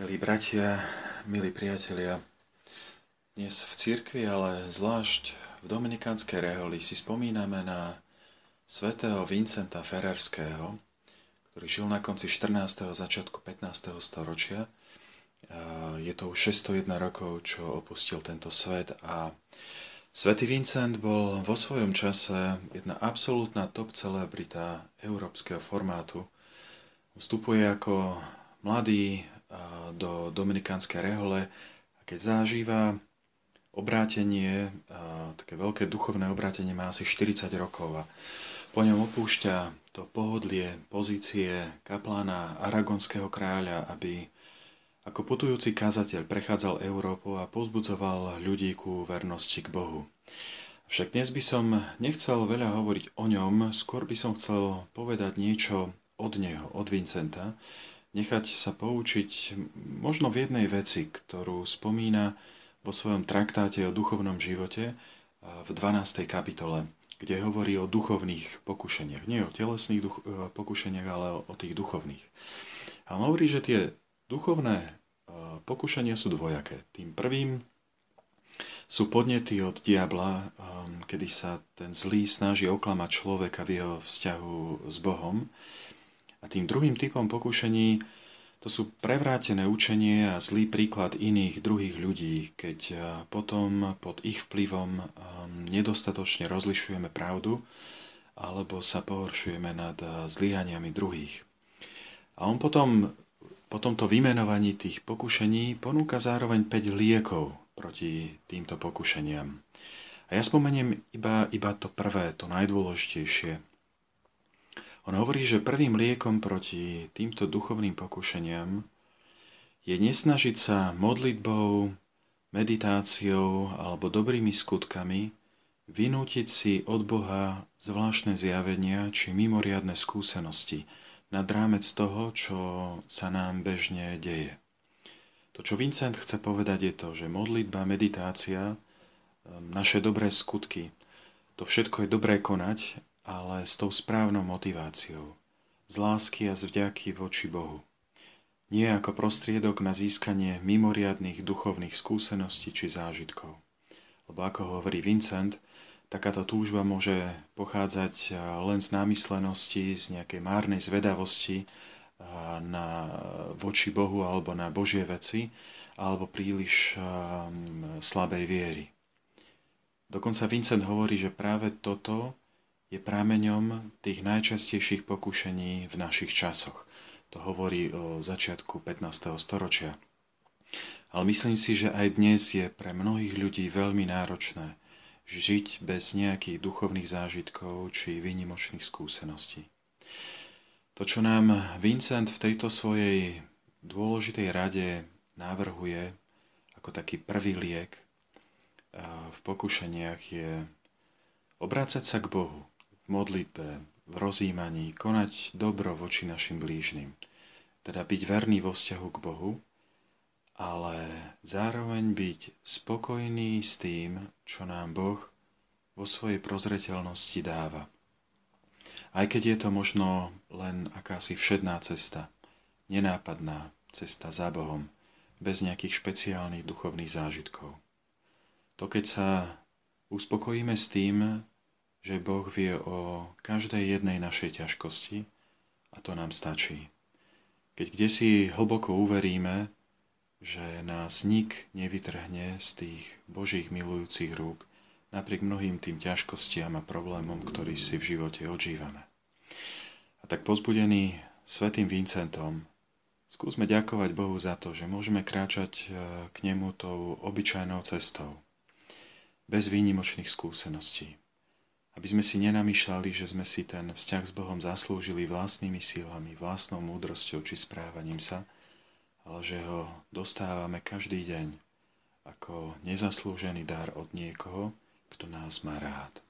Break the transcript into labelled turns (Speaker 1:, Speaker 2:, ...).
Speaker 1: Milí bratia, milí priatelia, dnes v cirkvi, ale zvlášť v Dominikánskej reholi si spomíname na svätého Vincenta Ferrerského, ktorý žil na konci 14. a začiatku 15. storočia. Je to už 601 rokov, čo opustil tento svet a Svetý Vincent bol vo svojom čase jedna absolútna top celebrita európskeho formátu. Vstupuje ako mladý do Dominikánskej rehole keď zažíva obrátenie, také veľké duchovné obrátenie má asi 40 rokov a po ňom opúšťa to pohodlie pozície kaplána aragonského kráľa, aby ako putujúci kazateľ prechádzal Európu a pozbudzoval ľudí ku vernosti k Bohu. Však dnes by som nechcel veľa hovoriť o ňom, skôr by som chcel povedať niečo od neho, od Vincenta, nechať sa poučiť možno v jednej veci, ktorú spomína vo svojom traktáte o duchovnom živote v 12. kapitole, kde hovorí o duchovných pokušeniach. Nie o telesných duch- e, pokušeniach, ale o tých duchovných. A on hovorí, že tie duchovné e, pokušenia sú dvojaké. Tým prvým sú podnety od diabla, e, kedy sa ten zlý snaží oklamať človeka v jeho vzťahu s Bohom. A tým druhým typom pokušení to sú prevrátené učenie a zlý príklad iných druhých ľudí, keď potom pod ich vplyvom nedostatočne rozlišujeme pravdu alebo sa pohoršujeme nad zlyhaniami druhých. A on potom po tomto vymenovaní tých pokušení ponúka zároveň 5 liekov proti týmto pokušeniam. A ja spomeniem iba, iba to prvé, to najdôležitejšie – on hovorí, že prvým liekom proti týmto duchovným pokušeniam je nesnažiť sa modlitbou, meditáciou alebo dobrými skutkami vynútiť si od Boha zvláštne zjavenia či mimoriadne skúsenosti nad rámec toho, čo sa nám bežne deje. To, čo Vincent chce povedať, je to, že modlitba, meditácia, naše dobré skutky, to všetko je dobré konať, ale s tou správnou motiváciou, z lásky a z vďaky voči Bohu. Nie ako prostriedok na získanie mimoriadných duchovných skúseností či zážitkov. Lebo ako hovorí Vincent, takáto túžba môže pochádzať len z námyslenosti, z nejakej márnej zvedavosti na, voči Bohu alebo na Božie veci, alebo príliš um, slabej viery. Dokonca Vincent hovorí, že práve toto je prameňom tých najčastejších pokušení v našich časoch. To hovorí o začiatku 15. storočia. Ale myslím si, že aj dnes je pre mnohých ľudí veľmi náročné žiť bez nejakých duchovných zážitkov či výnimočných skúseností. To, čo nám Vincent v tejto svojej dôležitej rade navrhuje ako taký prvý liek v pokušeniach je obrácať sa k Bohu, modlitbe, v rozjímaní, konať dobro voči našim blížnym. Teda byť verný vo vzťahu k Bohu, ale zároveň byť spokojný s tým, čo nám Boh vo svojej prozreteľnosti dáva. Aj keď je to možno len akási všedná cesta, nenápadná cesta za Bohom, bez nejakých špeciálnych duchovných zážitkov. To keď sa uspokojíme s tým, že Boh vie o každej jednej našej ťažkosti a to nám stačí. Keď kde si hlboko uveríme, že nás nik nevytrhne z tých Božích milujúcich rúk, napriek mnohým tým ťažkostiam a problémom, ktorý si v živote odžívame. A tak pozbudený svetým Vincentom, skúsme ďakovať Bohu za to, že môžeme kráčať e, k nemu tou obyčajnou cestou, bez výnimočných skúseností aby sme si nenamýšľali, že sme si ten vzťah s Bohom zaslúžili vlastnými sílami, vlastnou múdrosťou či správaním sa, ale že ho dostávame každý deň ako nezaslúžený dar od niekoho, kto nás má rád.